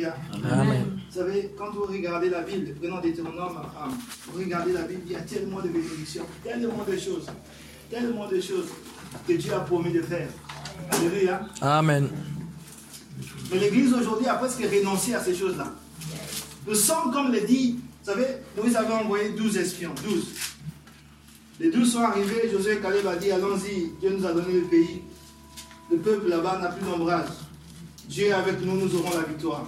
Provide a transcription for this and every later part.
Alléluia. Amen. Vous savez, quand vous regardez la Bible, prenons Deutéronome, ah, vous regardez la Bible, il y a tellement de bénédictions, tellement de choses, tellement de choses que Dieu a promis de faire. Alléluia. Amen. Mais l'Église aujourd'hui a presque renoncé à ces choses-là. Nous sommes, comme le dit, vous savez, Moïse avait envoyé 12 espions, 12. Les 12 sont arrivés, Josué Caleb a dit, allons-y, Dieu nous a donné le pays. Le peuple là-bas n'a plus d'ombrage. Dieu est avec nous, nous aurons la victoire.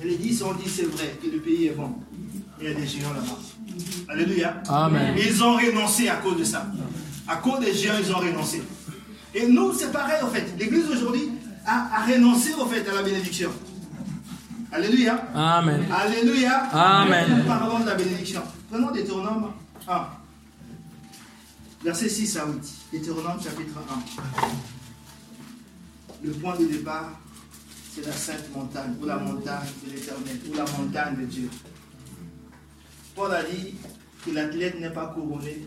Et les 10 ont dit, c'est vrai que le pays est bon. Il y a des géants là-bas. Alléluia. Amen. Ils ont renoncé à cause de ça. À cause des géants, ils ont renoncé. Et nous, c'est pareil en fait. L'Église aujourd'hui a, a renoncé au fait à la bénédiction. Alléluia. Amen. Alléluia. Amen. Nous parlons de la bénédiction. Prenons Deutéronome 1. Verset 6 à 8. Deutéronome chapitre 1. Le point de départ, c'est la sainte montagne, ou la montagne de l'éternel, ou la montagne de Dieu. Paul a dit que l'athlète n'est pas couronné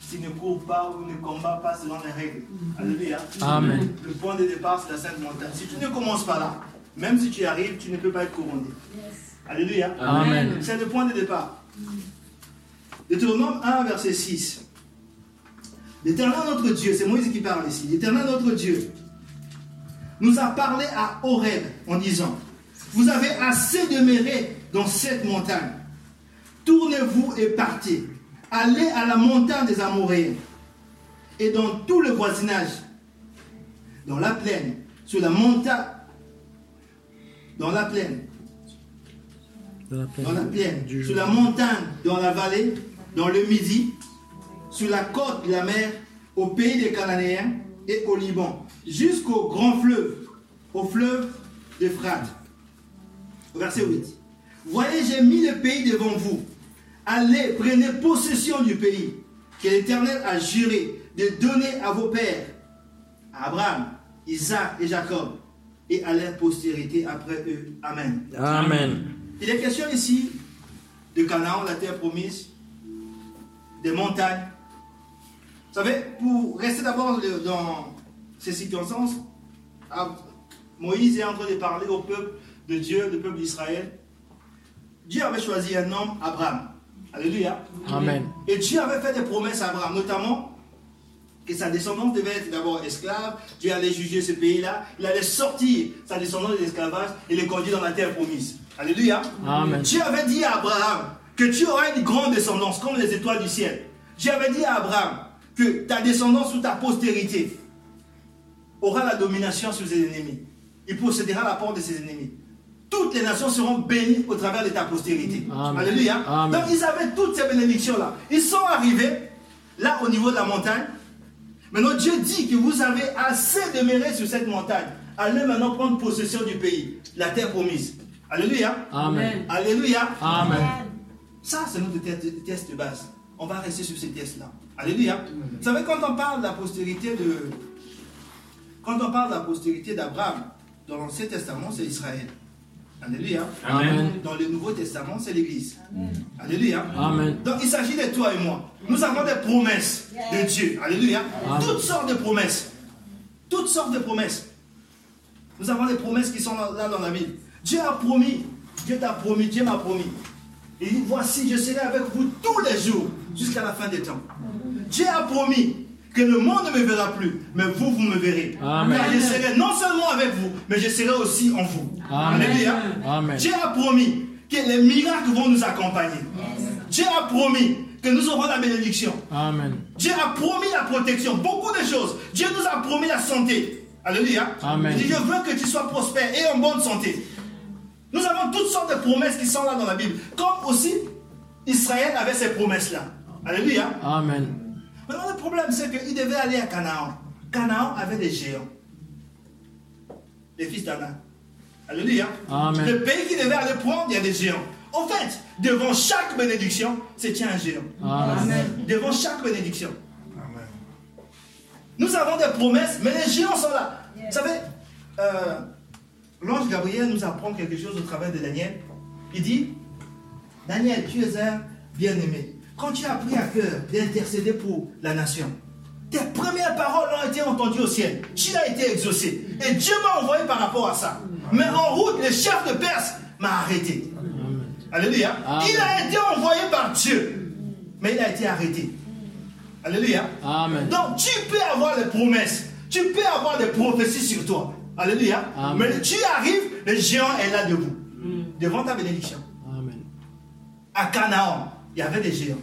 s'il ne court pas ou ne combat pas selon les règles. Alléluia. Amen. Le point de départ, c'est la sainte montagne. Si tu ne commences pas là, même si tu y arrives, tu ne peux pas être couronné. Alléluia. Amen. C'est le point de départ. Deutéronome 1, verset 6. L'éternel notre Dieu, c'est Moïse qui parle ici. L'éternel notre Dieu nous a parlé à Horeb en disant Vous avez assez demeuré dans cette montagne. Tournez-vous et partez. Allez à la montagne des Amoréens et dans tout le voisinage, dans la plaine, sur la montagne, dans la plaine, Dans la plaine. dans la plaine, Du- sur la montagne, dans la vallée, dans le midi, sur la côte de la mer, au pays des Cananéens et au Liban, jusqu'au grand fleuve, au fleuve d'Euphrate. Verset 8. Voyez, j'ai mis le pays devant vous. Allez, prenez possession du pays que l'Éternel a juré de donner à vos pères, à Abraham, Isaac et Jacob, et à leur postérité après eux. Amen. Amen. Il est question ici de Canaan, la terre promise, des montagnes. Vous savez, pour rester d'abord dans ces circonstances, Moïse est en train de parler au peuple de Dieu, le peuple d'Israël. Dieu avait choisi un homme, Abraham. Alléluia. Amen. Et Dieu avait fait des promesses à Abraham, notamment que sa descendance devait être d'abord esclave. Dieu allait juger ce pays-là. Il allait sortir sa descendance de l'esclavage et les conduire dans la terre promise. Alléluia. Amen. Dieu avait dit à Abraham que tu auras une grande descendance comme les étoiles du ciel. Dieu avait dit à Abraham que ta descendance ou ta postérité aura la domination sur ses ennemis. Il possédera la porte de ses ennemis. Toutes les nations seront bénies au travers de ta postérité. Amen. Alléluia. Amen. Donc ils avaient toutes ces bénédictions-là. Ils sont arrivés là au niveau de la montagne. Maintenant Dieu dit que vous avez assez demeuré sur cette montagne. Allez maintenant prendre possession du pays, la terre promise. Alléluia. Amen. Alléluia. Amen. Ça, c'est notre test, test de base. On va rester sur ces tests-là. Alléluia. Vous savez, quand on parle de la postérité de. Quand on parle de la postérité d'Abraham, dans l'Ancien Testament, c'est Israël. Alléluia. Amen. Dans le Nouveau Testament, c'est l'Église. Alléluia. Amen. Donc il s'agit de toi et moi. Nous avons des promesses de Dieu. Alléluia. Amen. Toutes sortes de promesses. Toutes sortes de promesses. Nous avons des promesses qui sont là, dans la Bible. Dieu a promis. Dieu t'a promis. Dieu m'a promis. Il dit, voici, je serai avec vous tous les jours jusqu'à la fin des temps. Dieu a promis que le monde ne me verra plus, mais vous, vous me verrez. Amen. Car je serai non seulement avec vous, mais je serai aussi en vous. Amen. Alléluia. Amen. Dieu a promis que les miracles vont nous accompagner. Dieu a promis que nous aurons la bénédiction. Amen. Dieu a promis la protection, beaucoup de choses. Dieu nous a promis la santé. Alléluia. Amen. Il dit, je veux que tu sois prospère et en bonne santé. Nous avons toutes sortes de promesses qui sont là dans la Bible. Comme aussi Israël avait ces promesses-là. Alléluia. Amen. Maintenant, le problème, c'est qu'il devait aller à Canaan. Canaan avait des géants. Les fils d'Anna. Alléluia. Amen. Le pays qu'il devait aller prendre, il y a des géants. En fait, devant chaque bénédiction, c'est tient un géant. Amen. Devant chaque bénédiction. Nous avons des promesses, mais les géants sont là. Vous savez, euh, l'ange Gabriel nous apprend quelque chose au travers de Daniel. Il dit, Daniel, tu es un bien-aimé. Quand tu as pris à cœur d'intercéder pour la nation, tes premières paroles ont été entendues au ciel. Tu as été exaucé. Et Dieu m'a envoyé par rapport à ça. Mais en route, le chef de Perse m'a arrêté. Alléluia. Amen. Il a été envoyé par Dieu, mais il a été arrêté. Alléluia. Amen. Donc tu peux avoir les promesses, tu peux avoir des prophéties sur toi. Alléluia. Amen. Mais tu arrives, le géant est là debout, devant ta bénédiction. Amen. À Canaan, il y avait des géants.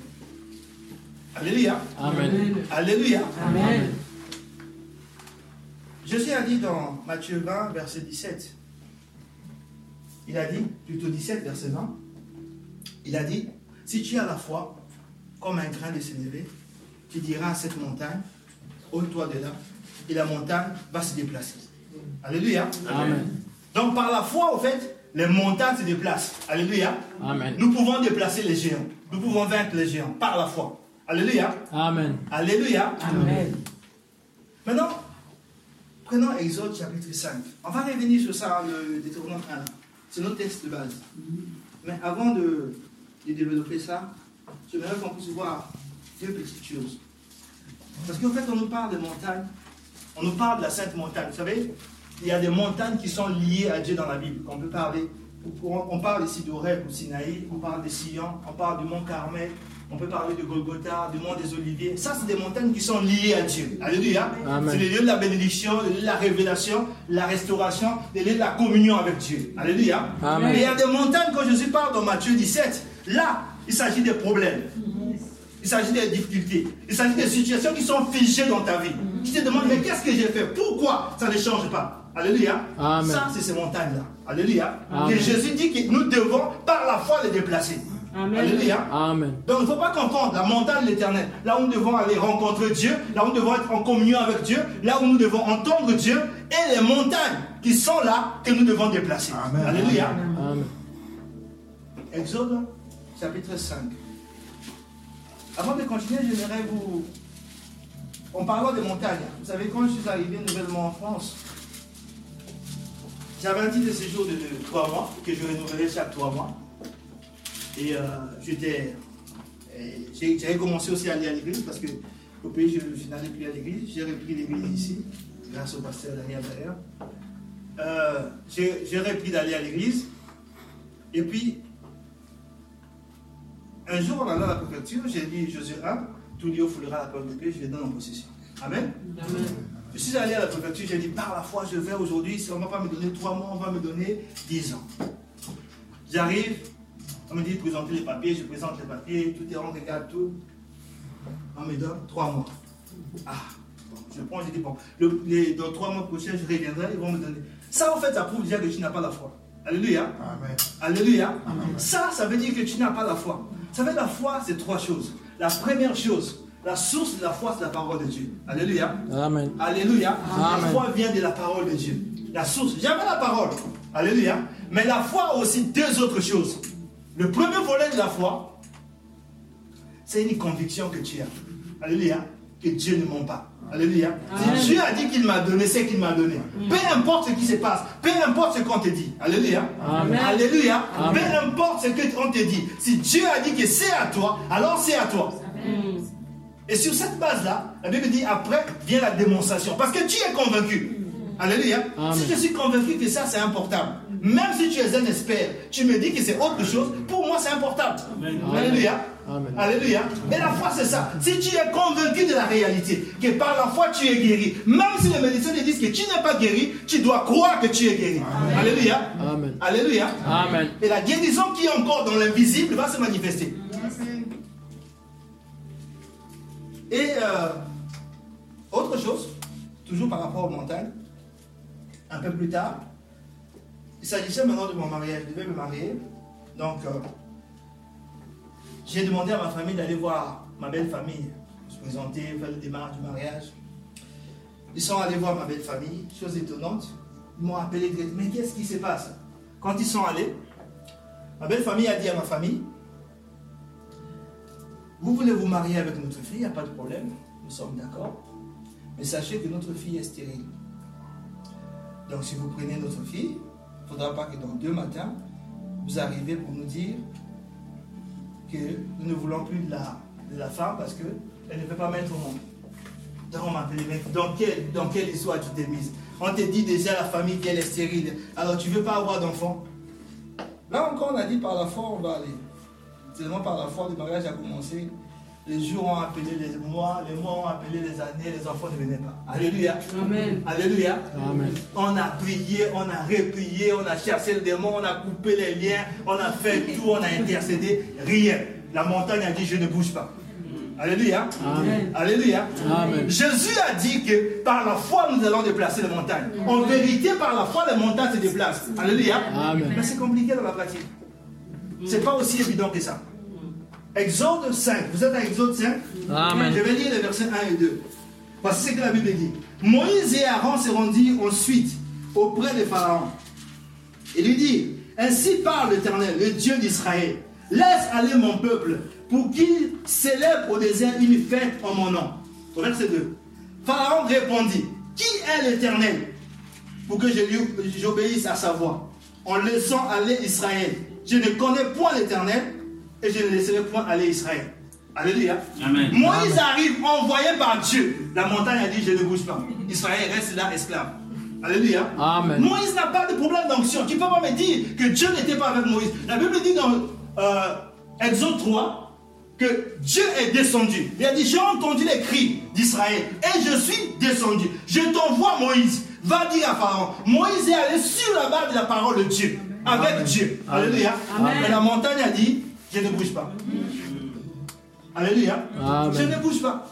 Alléluia. Amen. Alléluia. Amen. Jésus a dit dans Matthieu 20, verset 17, il a dit, plutôt 17, verset 20, il a dit, si tu as la foi comme un grain de s'élever, tu diras à cette montagne, ôte-toi de là, et la montagne va se déplacer. Alléluia. Amen. Donc par la foi, au fait, les montagnes se déplacent. Alléluia. Amen. Nous pouvons déplacer les géants. Nous pouvons vaincre les géants par la foi. Alléluia. Amen. Alléluia. Amen. Maintenant, prenons Exode chapitre 5. On va revenir sur ça, le Deutéronome 1. C'est notre texte de base. Mais avant de, de développer ça, j'aimerais qu'on puisse voir deux petites choses. Parce qu'en fait, on nous parle des montagnes, on nous parle de la Sainte Montagne. Vous savez, il y a des montagnes qui sont liées à Dieu dans la Bible. On peut parler, on parle ici d'Oreb ou Sinaï, on parle de Sion, on parle du mont Carmel, on peut parler de Golgotha, du mont des Oliviers. Ça, c'est des montagnes qui sont liées à Dieu. Alléluia. C'est le lieu de la bénédiction, le lieu de la révélation, la restauration, le lieu de la communion avec Dieu. Alléluia. Amen. Et il y a des montagnes, quand Jésus parle dans Matthieu 17, là, il s'agit des problèmes. Il s'agit des difficultés. Il s'agit des situations qui sont figées dans ta vie. Tu te demandes, mais qu'est-ce que j'ai fait? Pourquoi ça ne change pas? Alléluia. Amen. Ça, c'est ces montagnes-là. Alléluia. Amen. Et Jésus dit que nous devons, par la foi, les déplacer. Amen. Alléluia. Amen. Donc il ne faut pas confondre la montagne de l'éternel, là où nous devons aller rencontrer Dieu, là où nous devons être en communion avec Dieu, là où nous devons entendre Dieu, et les montagnes qui sont là que nous devons déplacer. Amen. Alléluia. Amen. Exode chapitre 5. Avant de continuer, j'aimerais vous. En parlant des montagnes, vous savez, quand je suis arrivé nouvellement en France, j'avais un titre de séjour de 3 mois que je renouvelais chaque 3 mois. Et euh, j'étais. j'ai- J'avais commencé aussi à aller à l'église parce que au pays, je, je n'allais plus à l'église. J'ai repris l'église ici, grâce au pasteur Daniel d'ailleurs. Euh, j'ai repris d'aller à l'église. Et puis, un jour, en allant à la préfecture, j'ai dit Josué 1, tout lieu foulera la parole de paix, je les donne en possession. Amen. Amen. Je suis allé à la préfecture, j'ai dit par la foi, je vais aujourd'hui, si on ne va pas me donner 3 mois, on va me donner 10 ans. J'arrive, on me dit de présenter les papiers, je présente les papiers, tout est on regarde tout. On me donne 3 mois. Ah, bon, je prends, je dis bon, le- les- dans 3 mois prochains, je reviendrai, ils vont me donner. Ça, en fait, ça prouve déjà que tu n'as pas la foi. Alléluia. Amen. Alléluia. Ça, ça veut dire que tu n'as pas la foi. Ça veut dire la foi, c'est trois choses. La première chose, la source de la foi, c'est la parole de Dieu. Alléluia. Amen. Alléluia. La Amen. foi vient de la parole de Dieu. La source, j'avais la parole. Alléluia. Mais la foi a aussi deux autres choses. Le premier volet de la foi, c'est une conviction que tu as. Alléluia. Que Dieu ne ment pas. Alléluia. Amen. Si Dieu a dit qu'il m'a donné, c'est qu'il m'a donné. Peu importe ce qui se passe, peu importe ce qu'on te dit. Alléluia. Amen. Alléluia. Peu importe ce qu'on te dit. Si Dieu a dit que c'est à toi, alors c'est à toi. Mm. Et sur cette base-là, la Bible dit après vient la démonstration. Parce que tu es convaincu. Alléluia. Amen. Si je suis convaincu que ça c'est important, même si tu es un expert, tu me dis que c'est autre chose, pour moi c'est important. Alléluia. Amen. Alléluia. Mais la foi c'est ça. Si tu es convaincu de la réalité, que par la foi tu es guéri, même si les médecins te disent que tu n'es pas guéri, tu dois croire que tu es guéri. Alléluia. Amen. Alléluia. Amen. Et la guérison qui est encore dans l'invisible va se manifester. Et euh, autre chose, toujours par rapport aux montagnes, un peu plus tard, il s'agissait maintenant de mon mariage. Je devais me marier. Donc, euh, j'ai demandé à ma famille d'aller voir ma belle famille, se présenter, faire le démarche du mariage. Ils sont allés voir ma belle famille, chose étonnante. Ils m'ont appelé, direct, mais qu'est-ce qui se passe? Quand ils sont allés, ma belle famille a dit à ma famille, vous voulez vous marier avec notre fille, il n'y a pas de problème, nous sommes d'accord. Mais sachez que notre fille est stérile. Donc si vous prenez notre fille, il ne faudra pas que dans deux matins, vous arrivez pour nous dire que nous ne voulons plus de la, femme parce qu'elle ne peut pas mettre au monde. Dans quelle, dans quelle histoire tu t'es mise? On te dit déjà la famille qu'elle est stérile. Alors tu veux pas avoir d'enfant? Là encore, on a dit par la foi, on va aller. Seulement par la foi, le mariage a commencé. Les jours ont appelé les mois, les mois ont appelé les années, les enfants ne venaient pas. Alléluia. Amen. Alléluia. Amen. On a prié, on a reprié, on a cherché le démon, on a coupé les liens, on a fait tout, on a intercédé. Rien. La montagne a dit je ne bouge pas. Alléluia. Amen. Alléluia. Amen. Jésus a dit que par la foi nous allons déplacer les montagnes. En vérité, par la foi, les montagnes se déplacent. Alléluia. Amen. Mais c'est compliqué dans la pratique. C'est pas aussi évident que ça. Exode 5. Vous êtes à Exode 5 Amen. Je vais lire les versets 1 et 2. Voici ce que la Bible dit. Moïse et Aaron se rendirent ensuite auprès de Pharaon. Et lui dit, Ainsi parle l'Éternel, le Dieu d'Israël. Laisse aller mon peuple pour qu'il célèbre au désert une fête en mon nom. Au verset 2. Pharaon répondit, Qui est l'Éternel pour que j'obéisse à sa voix en laissant aller Israël? Je ne connais point l'Éternel et je ne laisserai point aller Israël. Alléluia. Amen. Moïse arrive envoyé par Dieu. La montagne a dit Je ne bouge pas. Israël reste là esclave. Alléluia. Amen. Moïse n'a pas de problème d'onction. Tu ne peux pas me dire que Dieu n'était pas avec Moïse. La Bible dit dans euh, Exode 3 que Dieu est descendu. Il a dit J'ai entendu les cris d'Israël et je suis descendu. Je t'envoie Moïse. Va dire à Pharaon. Moïse est allé sur la base de la parole de Dieu. Avec Amen. Dieu. Alléluia. Amen. Mais la montagne a dit Je ne bouge pas. Alléluia. Amen. Je ne bouge pas.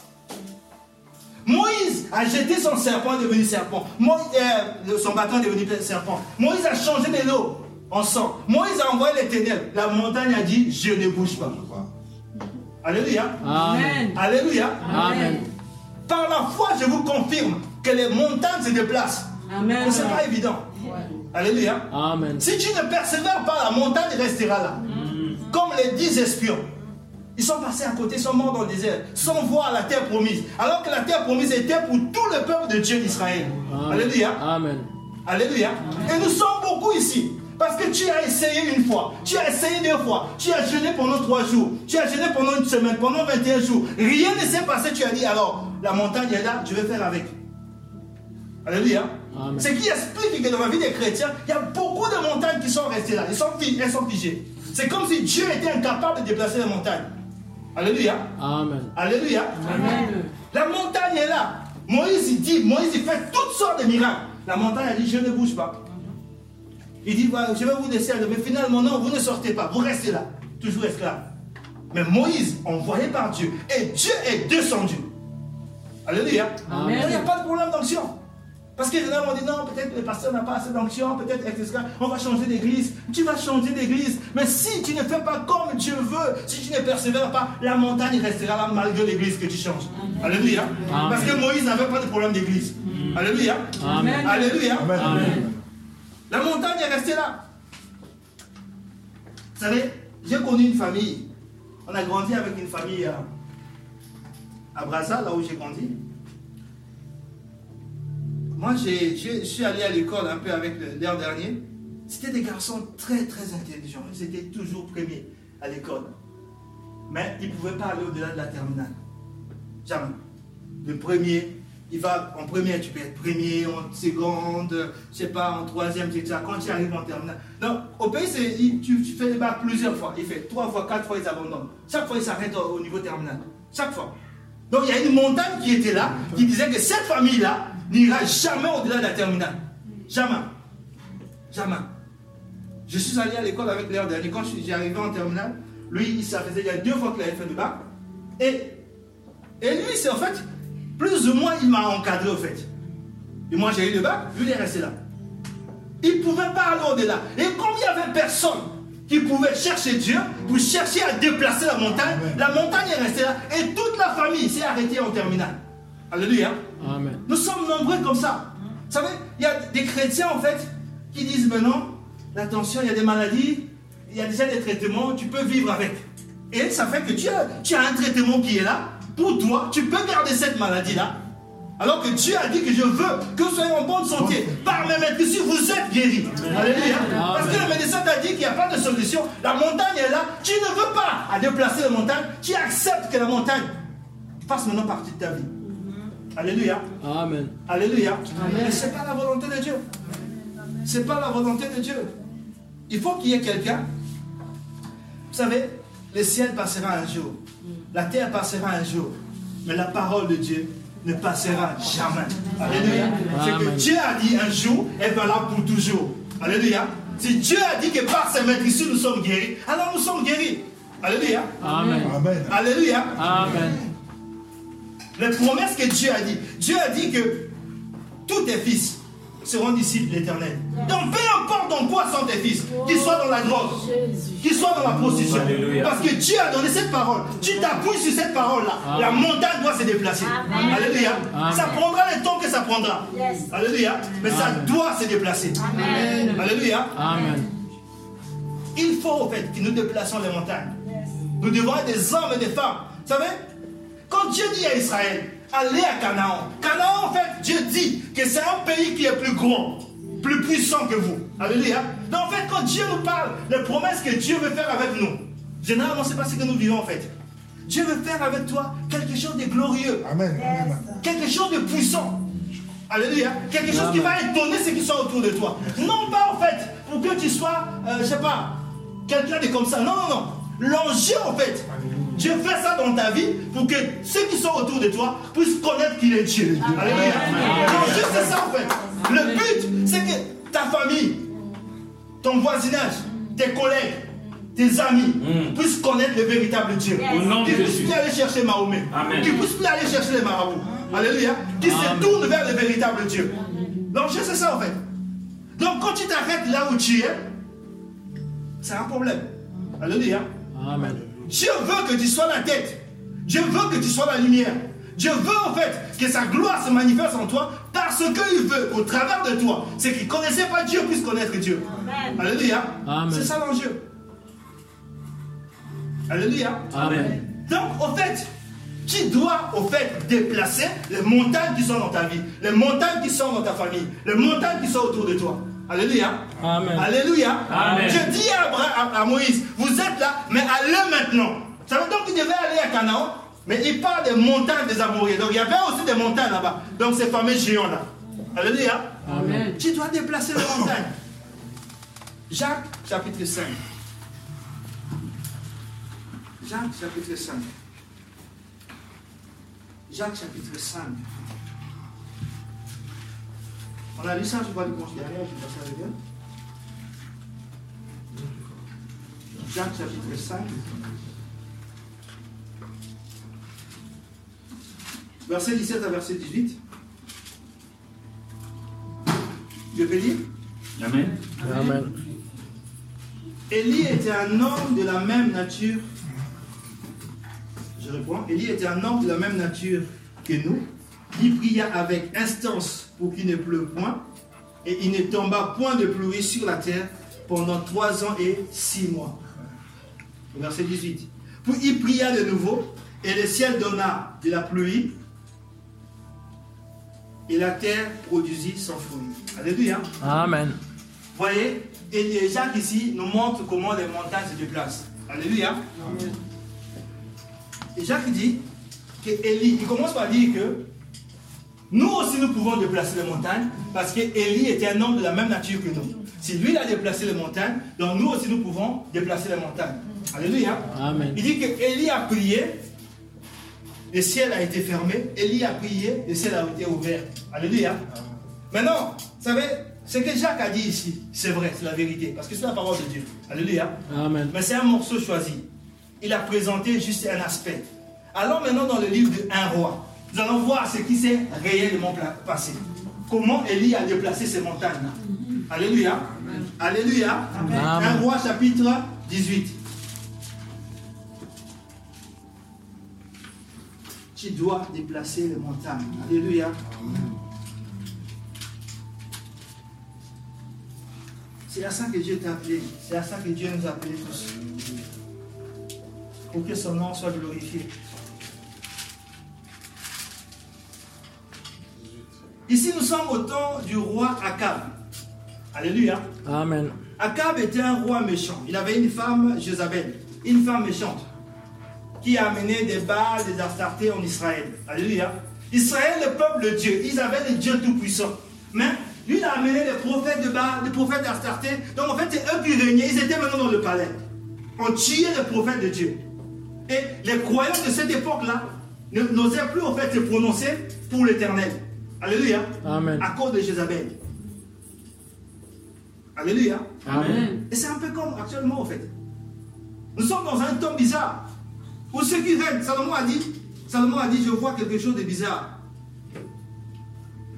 Moïse a jeté son serpent devenu serpent. Mo- euh, son bâton est devenu serpent. Moïse a changé de l'eau en sang. Moïse a envoyé les ténèbres. La montagne a dit Je ne bouge pas. Alléluia. Amen. Alléluia. Amen. Par la foi, je vous confirme que les montagnes se déplacent. Amen. Ce n'est pas évident. Alléluia. Amen. Si tu ne persévères pas, la montagne restera là. Comme les dix espions. Ils sont passés à côté, ils sont morts dans le désert, sans voir la terre promise. Alors que la terre promise était pour tout le peuple de Dieu d'Israël. Alléluia. Amen. Alléluia. Et nous sommes beaucoup ici. Parce que tu as essayé une fois, tu as essayé deux fois, tu as jeûné pendant trois jours, tu as jeûné pendant une semaine, pendant 21 jours. Rien ne s'est passé, tu as dit alors, la montagne est là, je vais faire avec. Alléluia. Ce qui explique que dans la vie des chrétiens, il y a beaucoup de montagnes qui sont restées là. Elles sont, fi- elles sont figées. C'est comme si Dieu était incapable de déplacer les montagnes. Alléluia. Amen. Alléluia. Amen. La montagne est là. Moïse il dit, Moïse il fait toutes sortes de miracles. La montagne a dit, je ne bouge pas. Il dit, je vais vous aller. Mais finalement, non, vous ne sortez pas. Vous restez là. Toujours esclave. Mais Moïse, envoyé par Dieu, et Dieu est descendu. Alléluia. Amen. Il n'y a pas de problème d'onction. Parce que généralement on dit non, peut-être que le pasteur n'a pas assez d'onction, peut-être etc. On va changer d'église. Tu vas changer d'église. Mais si tu ne fais pas comme Dieu veut, si tu ne persévères pas, la montagne restera là malgré l'église que tu changes. Alléluia. Amen. Parce que Moïse n'avait pas de problème d'église. Alléluia. Amen. Alléluia. Amen. La montagne est restée là. Vous savez, j'ai connu une famille. On a grandi avec une famille à, à Brazza, là où j'ai grandi. Moi, je suis allé à l'école un peu avec l'an dernier. C'était des garçons très, très intelligents. Ils étaient toujours premiers à l'école. Mais ils ne pouvaient pas aller au-delà de la terminale. Jamais. Le premier, il va en première, tu peux être premier, en seconde, je sais pas, en troisième, etc. Quand tu arrives en terminale. Donc, au pays, tu fais les bacs plusieurs fois. Il fait trois fois, quatre fois, ils abandonnent. Chaque fois, ils s'arrêtent au, au niveau terminal. Chaque fois. Donc, il y a une montagne qui était là, qui disait que cette famille-là n'ira jamais au-delà de la terminale. Jamais. Jamais. Je suis allé à l'école avec l'heure dernier. Quand j'ai arrivé en terminale, lui, ça faisait il y a deux fois qu'il avait fait le bac. Et et lui, c'est en fait, plus ou moins, il m'a encadré au fait. Et moi, j'ai eu le bac, lui, il est resté là. Il ne pouvait pas aller au-delà. Et comme il n'y avait personne qui pouvait chercher Dieu pour chercher à déplacer la montagne, la montagne est restée là. Et toute la famille s'est arrêtée en terminale. Alléluia. Amen. Nous sommes nombreux comme ça. Vous savez, il y a des chrétiens en fait qui disent mais non, attention, il y a des maladies, il y a déjà des traitements, tu peux vivre avec. Et ça fait que tu as, tu as un traitement qui est là pour toi, tu peux garder cette maladie-là. Alors que Dieu a dit que je veux que vous soyez en bonne santé. Par mes maîtres, si vous êtes guéris. Alléluia. Parce que le médecin t'a dit qu'il n'y a pas de solution. La montagne est là. Tu ne veux pas à déplacer la montagne. Tu acceptes que la montagne fasse maintenant partie de ta vie. Alléluia. Amen. Alléluia. Mais ce n'est pas la volonté de Dieu. Ce n'est pas la volonté de Dieu. Il faut qu'il y ait quelqu'un. Vous savez, le ciel passera un jour. La terre passera un jour. Mais la parole de Dieu ne passera jamais. Alléluia. C'est que. Dieu a dit un jour, elle va là pour toujours. Alléluia. Si Dieu a dit que par ses maîtrises nous sommes guéris, alors nous sommes guéris. Alléluia. Amen. Amen. Alléluia. Amen. Les promesses que Dieu a dit. Dieu a dit que tous tes fils seront disciples de l'éternel. Donc peu importe dans quoi sont tes fils, qu'ils soient dans la drogue, qu'ils soient dans la prostitution. Parce que Dieu a donné cette parole. Tu t'appuies sur cette parole-là. La montagne doit se déplacer. Amen. Alléluia. Amen. Ça prendra le temps que ça prendra. Yes. Alléluia. Mais ça doit se déplacer. Amen. Alléluia. Amen. Il faut au fait que nous déplaçons les montagnes. Nous devons être des hommes et des femmes. Vous savez, quand Dieu dit à Israël, allez à Canaan, Canaan, en fait, Dieu dit que c'est un pays qui est plus grand, plus puissant que vous. Alléluia. Donc, en fait, quand Dieu nous parle des promesses que Dieu veut faire avec nous, généralement, ce n'est pas ce que nous vivons, en fait. Dieu veut faire avec toi quelque chose de glorieux, Amen. Quelque chose de puissant. Alléluia. Quelque chose qui va étonner ceux qui sont autour de toi. Non pas en fait pour que tu sois, euh, je sais pas, quelqu'un de comme ça. Non, non, non. L'enjeu en fait, Dieu fait ça dans ta vie pour que ceux qui sont autour de toi puissent connaître qu'il est Dieu. Alléluia. L'enjeu c'est ça en fait. Le but c'est que ta famille, ton voisinage, tes collègues, tes amis Mm. puissent connaître le véritable Dieu. Au nom de Qu'ils puissent plus aller chercher Mahomet. Amen. Qu'ils puissent plus aller chercher les marabouts. Alléluia. Qui se tournent vers le véritable Dieu. L'enjeu c'est ça en fait. Donc quand tu t'arrêtes là où tu es, c'est un problème. Alléluia. Amen. Dieu veut que tu sois la tête. Dieu veut que tu sois la lumière. Dieu veut en fait que sa gloire se manifeste en toi parce qu'il veut au travers de toi, c'est qui ne connaissait pas Dieu puisse connaître Dieu. Amen. Alléluia. Amen. C'est ça l'enjeu. Alléluia. Amen. Donc, au fait, tu dois, au fait, déplacer les montagnes qui sont dans ta vie, les montagnes qui sont dans ta famille, les montagnes qui sont autour de toi? Alléluia. Amen. Alléluia. Amen. Je dis à, Moïse, vous êtes là, mais allez maintenant. Ça veut donc qu'il devait aller à Canaan, mais il parle des montagnes des Amouriens. Donc il y avait aussi des montagnes là-bas. Donc ces fameux géants-là. Alléluia. Amen. Tu dois déplacer les montagnes. Jacques chapitre 5. Jacques chapitre 5. Jacques chapitre 5. On a lu ça, je vais le considérer, je vais passer avec elle. Jacques chapitre 5. Verset 17 à verset 18. Je vais lire. Amen. Amen. Élie était un homme de la même nature. Je réponds. Élie était un homme de la même nature que nous. Il pria avec instance pour qu'il ne pleuve point. Et il ne tomba point de pluie sur la terre pendant trois ans et six mois. Verset 18. Puis il pria de nouveau, et le ciel donna de la pluie, et la terre produisit son fruit. Alléluia. Amen. Voyez, et Jacques ici nous montre comment les montagnes se déplacent. Alléluia. Et Jacques dit que Élie, il commence par dire que nous aussi nous pouvons déplacer les montagnes parce que Élie était un homme de la même nature que nous. Si lui il a déplacé les montagnes, donc nous aussi nous pouvons déplacer les montagnes. Alléluia. Amen. Il dit que Élie a prié, le ciel a été fermé, Élie a prié, le ciel a été ouvert. Alléluia. Maintenant, vous savez, ce que Jacques a dit ici, c'est vrai, c'est la vérité, parce que c'est la parole de Dieu. Alléluia. Amen. Mais c'est un morceau choisi. Il a présenté juste un aspect. Alors maintenant dans le livre de Un roi, nous allons voir ce qui s'est réellement passé. Comment Élie a déplacé ces montagnes-là. Alléluia. Alléluia. Amen. Un roi chapitre 18. Tu dois déplacer les montagnes. Alléluia. C'est à ça que Dieu t'a appelé. C'est à ça que Dieu nous a appelés tous. Pour que son nom soit glorifié. Ici, nous sommes au temps du roi Akab. Alléluia. Amen. Akab était un roi méchant. Il avait une femme, Jézabel, une femme méchante, qui a amené des balles, des astartés en Israël. Alléluia. Israël, le peuple de Dieu, ils avaient le Dieu tout-puissant. Mais lui, il a amené les prophètes de Baal, les prophètes d'Astarté. Donc en fait, c'est eux qui régnaient. Ils étaient maintenant dans le palais. On tuait les prophètes de Dieu. Et les croyants de cette époque-là n'osaient plus en fait se prononcer pour l'éternel. Alléluia. Amen. À cause de Jézabel. Alléluia. Amen. Et c'est un peu comme actuellement en fait. Nous sommes dans un temps bizarre. Où ceux qui règnent, Salomon a dit, Salomon a dit, je vois quelque chose de bizarre.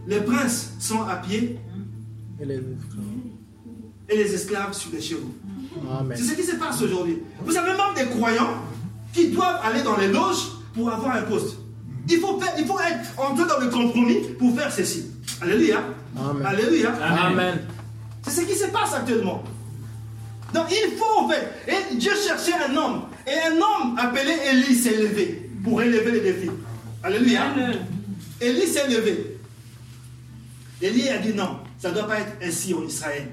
Les princes sont à pied Et les et les esclaves sur les chevaux. Amen. C'est ce qui se passe aujourd'hui. Vous avez même des croyants qui doivent aller dans les loges pour avoir un poste. Il faut, faire- il faut être entré dans le compromis pour faire ceci. Alléluia. Amen. Alléluia. Amen. C'est ce qui se passe actuellement. Donc il faut en fait. Et Dieu cherchait un homme. Et un homme appelé Élie s'est levé pour élever les défis. Alléluia. Élie s'est levé. Élie a dit non, ça ne doit pas être ainsi en Israël.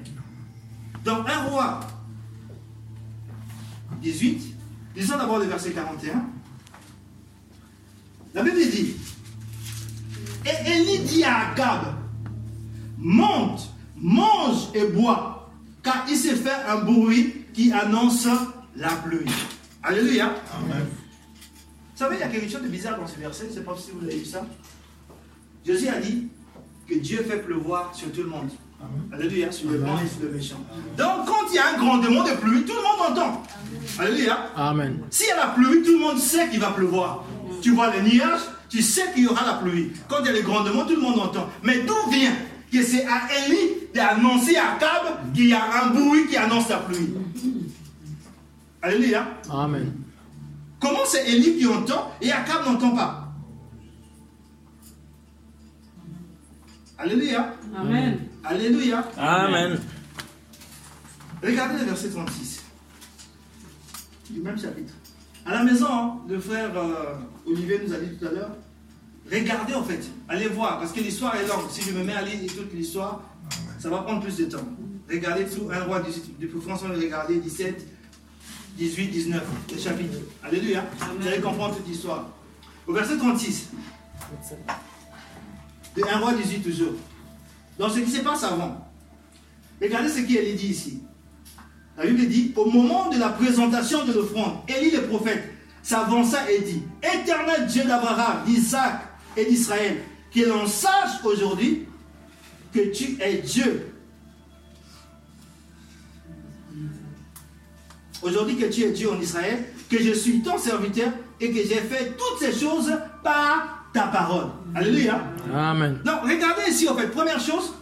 Donc un roi 18, lisons d'abord le verset 41. La Bible dit, et Élie dit à Akab, monte, mange et bois, car il s'est fait un bruit qui annonce la pluie. Alléluia. Vous savez, il y a quelque chose de bizarre dans ce verset, je ne sais pas si vous avez vu ça. Jésus a dit que Dieu fait pleuvoir sur tout le monde. Alléluia, sur le bon et sur le méchant. Donc, quand il y a un grandement de pluie, tout le monde entend. Alléluia. Amen. S'il y a la pluie, tout le monde sait qu'il va pleuvoir. Tu vois les nuages, tu sais qu'il y aura la pluie. Quand il y a les grandements, tout le monde entend. Mais d'où vient que c'est à Élie d'annoncer à Cab qu'il y a un bruit qui annonce la pluie? Alléluia. Amen. Comment c'est Élie qui entend et Akab n'entend pas? Alléluia. Amen. Alléluia. Amen. Regardez le verset 36. Du même chapitre. À la maison, hein, le frère euh, Olivier nous a dit tout à l'heure, regardez en fait, allez voir, parce que l'histoire est longue. Si je me mets à lire toute l'histoire, ça va prendre plus de temps. Regardez tout, un roi 18, de préférence, on va regarder 17, 18, 19, le chapitre. Alléluia. Vous allez comprendre toute l'histoire. Au verset 36, de 1 roi 18 toujours. Donc ce qui se passe avant, regardez ce qu'il est dit ici. La Bible dit, au moment de la présentation de l'offrande, Élie le prophète s'avança et dit, Éternel Dieu d'Abraham, d'Isaac et d'Israël, que l'on sache aujourd'hui que tu es Dieu. Aujourd'hui que tu es Dieu en Israël, que je suis ton serviteur et que j'ai fait toutes ces choses par ta parole. Alléluia. Amen. Donc, regardez ici, en fait, première chose,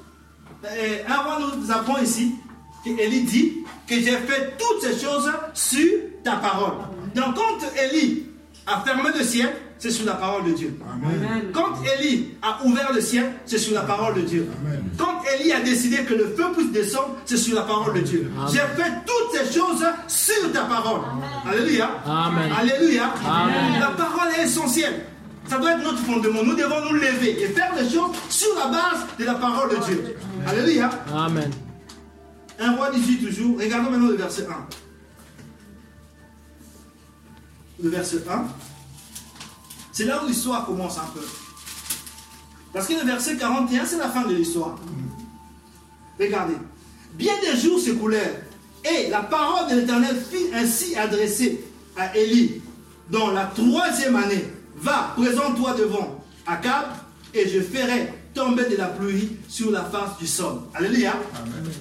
euh, un roi nous apprend ici, qu'Élie dit que j'ai fait toutes ces choses sur ta parole. Donc, quand Élie a fermé le ciel, c'est sur la parole de Dieu. Amen. Quand Élie a ouvert le ciel, c'est sur la parole de Dieu. Quand Élie a décidé que le feu puisse descendre, c'est sur la parole de Dieu. Amen. J'ai fait toutes ces choses sur ta parole. Alléluia. Amen. Alléluia. Amen. La parole est essentielle. Ça doit être notre fondement. Nous devons nous lever et faire des choses sur la base de la parole de Dieu. Alléluia. Amen. 1 roi 18 toujours. Regardons maintenant le verset 1. Le verset 1. C'est là où l'histoire commence un peu. Parce que le verset 41, c'est la fin de l'histoire. Regardez. Bien des jours s'écoulèrent, et la parole de l'Éternel fut ainsi adressée à Élie dans la troisième année. Va, présente-toi devant Akab, et je ferai tomber de la pluie sur la face du sol. Alléluia.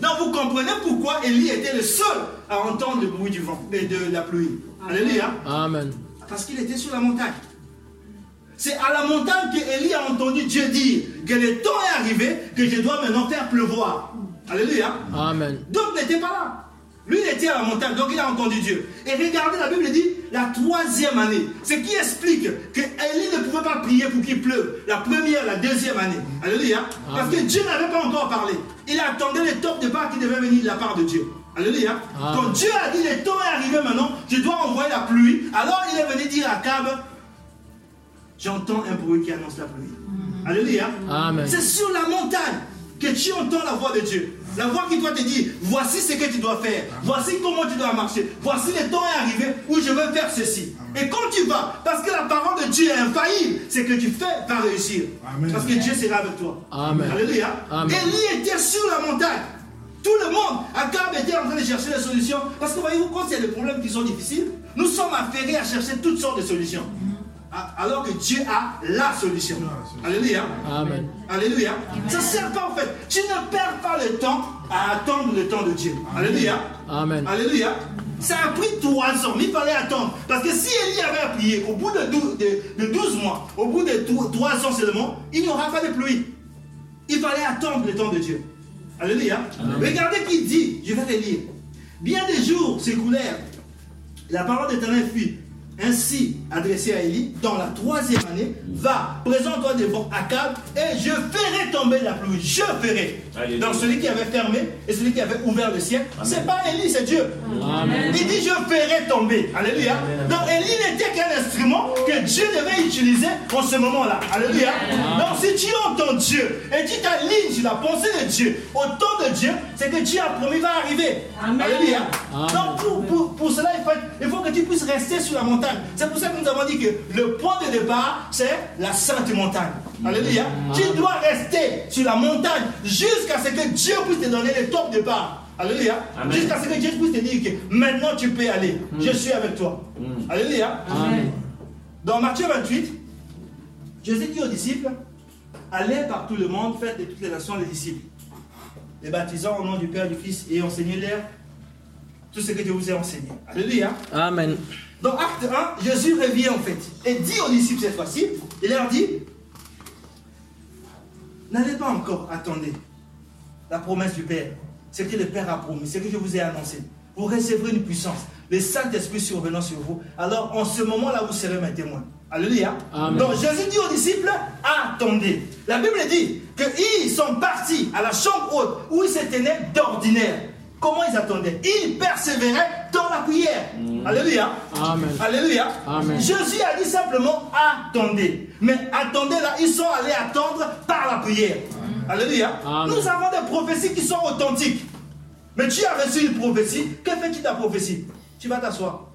Donc vous comprenez pourquoi Élie était le seul à entendre le bruit du vent et de la pluie. Alléluia. Amen. Parce qu'il était sur la montagne. C'est à la montagne que Élie a entendu Dieu dire que le temps est arrivé, que je dois maintenant faire pleuvoir. Alléluia. Amen. D'autres n'étaient pas là. Lui, il était à la montagne, donc il a entendu Dieu. Et regardez, la Bible dit la troisième année. Ce qui explique que Élie ne pouvait pas prier pour qu'il pleuve. La première, la deuxième année. Alléluia. Parce que Dieu n'avait pas encore parlé. Il attendait le top départ qui devait venir de la part de Dieu. Alléluia. Amen. Quand Dieu a dit le temps est arrivé maintenant, je dois envoyer la pluie. Alors il est venu dire à Cab, j'entends un bruit qui annonce la pluie. Alléluia. Amen. C'est sur la montagne que tu entends la voix de Dieu. La voix qui doit te dire, voici ce que tu dois faire, voici comment tu dois marcher, voici le temps est arrivé où je veux faire ceci. Et quand tu vas, parce que la parole de Dieu est infaillible, c'est que tu fais va réussir. Amen. Parce que Dieu sera avec toi. Amen. Alléluia. Amen. Élie était sur la montagne. Tout le monde, Akab était en train de chercher des solutions. Parce que voyez-vous, quand il y a des problèmes qui sont difficiles, nous sommes affairés à chercher toutes sortes de solutions. A- Alors que Dieu a la solution. Alléluia. Amen. Alléluia. Ça ne sert pas en fait. Tu ne perds pas le temps à attendre le temps de Dieu. Alléluia. Amen. Alléluia. Ça a pris trois ans, mais il fallait attendre. Parce que si Élie avait prié au bout de 12, de, de 12 mois, au bout de trois ans seulement, il n'y aura pas de pluie. Il fallait attendre le temps de Dieu. Alléluia. Regardez qui dit, je vais te lire. Bien des jours s'écoulèrent. La parole d'Éternel fut ainsi adressée à Élie dans la troisième année. Va, présente-toi devant Akab et je ferai tomber la pluie. Je ferai. Alléluia. Donc celui qui avait fermé et celui qui avait ouvert le ciel, c'est pas Élie, c'est Dieu. Amen. Il dit je ferai tomber. Alléluia. Donc Élie n'était qu'un instrument que Dieu devait utiliser en ce moment-là. Alléluia. Donc si tu entends Dieu et tu t'alignes sur la pensée de Dieu, au temps de Dieu, c'est que Dieu a promis va arriver. Amen. Alléluia. Amen. Donc pour, pour- pour cela, il faut, il faut que tu puisses rester sur la montagne. C'est pour ça que nous avons dit que le point de départ, c'est la sainte montagne. Alléluia. Tu dois rester sur la montagne jusqu'à ce que Dieu puisse te donner le top départ. Alléluia. Jusqu'à ce que Dieu puisse te dire que maintenant tu peux aller. Je suis avec toi. Alléluia. Amen. Dans Matthieu 28, Jésus dit aux disciples Allez par tout le monde, faites de toutes les nations les disciples, les baptisant au nom du Père, du Fils et enseignez-leur tout ce que je vous ai enseigné. Alléluia. Amen. Dans Acte 1, Jésus revient en fait et dit aux disciples cette fois-ci il leur dit N'allez pas encore attendre la promesse du Père, ce que le Père a promis, ce que je vous ai annoncé. Vous recevrez une puissance, le Saint-Esprit survenant sur vous. Alors en ce moment-là, vous serez mes témoins. Alléluia. Amen. Donc Jésus dit aux disciples Attendez. La Bible dit qu'ils sont partis à la chambre haute où ils se tenaient d'ordinaire. Comment ils attendaient? Ils persévéraient dans la prière. Alléluia. Amen. Alléluia. Amen. Jésus a dit simplement attendez. Mais attendez là, ils sont allés attendre par la prière. Alléluia. Amen. Nous avons des prophéties qui sont authentiques. Mais tu as reçu une prophétie. Que fais-tu de ta prophétie? Tu vas t'asseoir.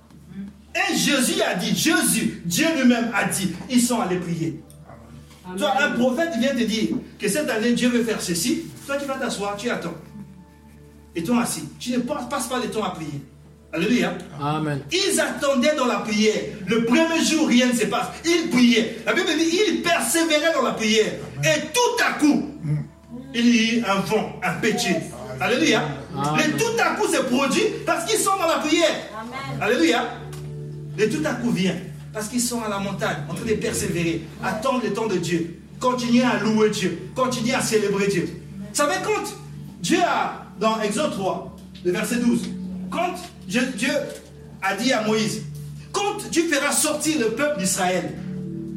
Et Jésus a dit, Jésus, Dieu lui-même a dit, ils sont allés prier. Toi, un prophète vient te dire que cette année Dieu veut faire ceci. Toi, tu vas t'asseoir, tu attends. Et toi assis. Tu ne passes pas le temps à prier. Alléluia. Amen. Ils attendaient dans la prière. Le premier jour, rien ne se passe. Ils priaient. La Bible dit ils persévéraient dans la prière. Et tout à coup, il y a eu un vent, un péché. Alléluia. Amen. Et tout à coup se produit parce qu'ils sont dans la prière. Alléluia. Et tout à coup vient parce qu'ils sont à la montagne, en train de persévérer, attendre le temps de Dieu, continuer à louer Dieu, continuer à célébrer Dieu. Vous savez quand Dieu a, dans Exode 3, le verset 12, quand Dieu, Dieu a dit à Moïse, quand tu feras sortir le peuple d'Israël,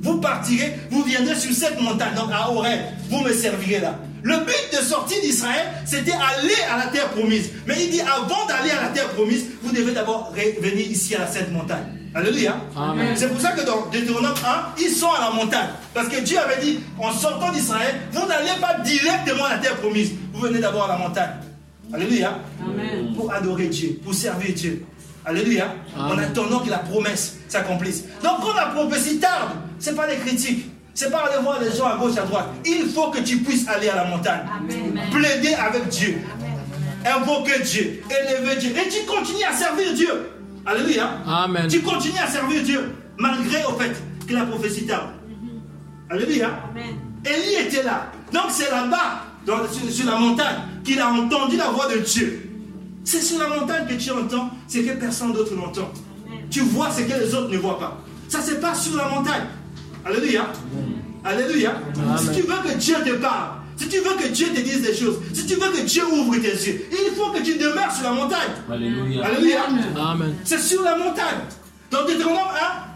vous partirez, vous viendrez sur cette montagne, donc à Horeb, vous me servirez là. Le but de sortir d'Israël, c'était aller à la terre promise. Mais il dit, avant d'aller à la terre promise, vous devez d'abord revenir ici à cette montagne. Alléluia. C'est pour ça que dans Deutéronome 1, ils sont à la montagne. Parce que Dieu avait dit, en sortant d'Israël, vous n'allez pas directement à la terre promise. Vous venez d'abord à la montagne. Alléluia. Amen. Pour adorer Dieu, pour servir Dieu. Alléluia. En attendant que la promesse s'accomplisse. Donc quand la prophétie tarde, ce n'est pas des critiques. C'est pas aller voir les gens à gauche, à droite. Il faut que tu puisses aller à la montagne. Amen. Plaider avec Dieu. Invoquer Dieu. Élever Dieu. Et tu continues à servir Dieu. Alléluia. Amen. Tu continues à servir Dieu. Malgré au fait que la prophétie tarde. Alléluia. Amen. Élie était là. Donc c'est là-bas, sur la montagne, qu'il a entendu la voix de Dieu. C'est sur la montagne que tu entends ce que personne d'autre n'entend. Tu vois ce que les autres ne voient pas. Ça se passe sur la montagne. Alléluia. Alléluia. Amen. Si tu veux que Dieu te parle, si tu veux que Dieu te dise des choses, si tu veux que Dieu ouvre tes yeux, il faut que tu demeures sur la montagne. Alléluia. Alléluia. Amen. C'est sur la montagne. Dans Deutéronome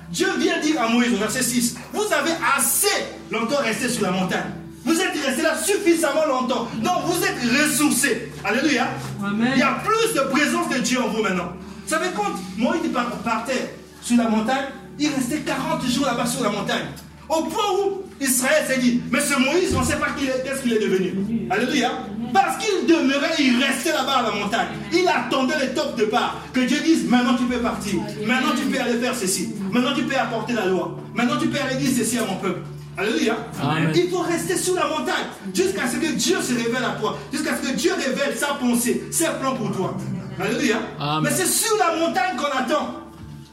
1, Dieu vient dire à Moïse verset 6, vous avez assez longtemps resté sur la montagne. Vous êtes resté là suffisamment longtemps. Donc vous êtes ressourcés. Alléluia. Amen. Il y a plus de présence de Dieu en vous maintenant. Vous savez quand Moïse par- partait sur la montagne, il restait 40 jours là-bas sur la montagne. Au point où Israël s'est dit, mais ce Moïse, on ne sait pas qu'est-ce qu'il est devenu. Alléluia. Parce qu'il demeurait, il restait là-bas à la montagne. Il attendait le top de part. Que Dieu dise, maintenant tu peux partir. Maintenant tu peux aller faire ceci. Maintenant tu peux apporter la loi. Maintenant tu peux aller dire ceci à mon peuple. Alléluia. Amen. Il faut rester sous la montagne jusqu'à ce que Dieu se révèle à toi. Jusqu'à ce que Dieu révèle sa pensée, ses plans pour toi. Alléluia. Amen. Mais c'est sur la montagne qu'on attend.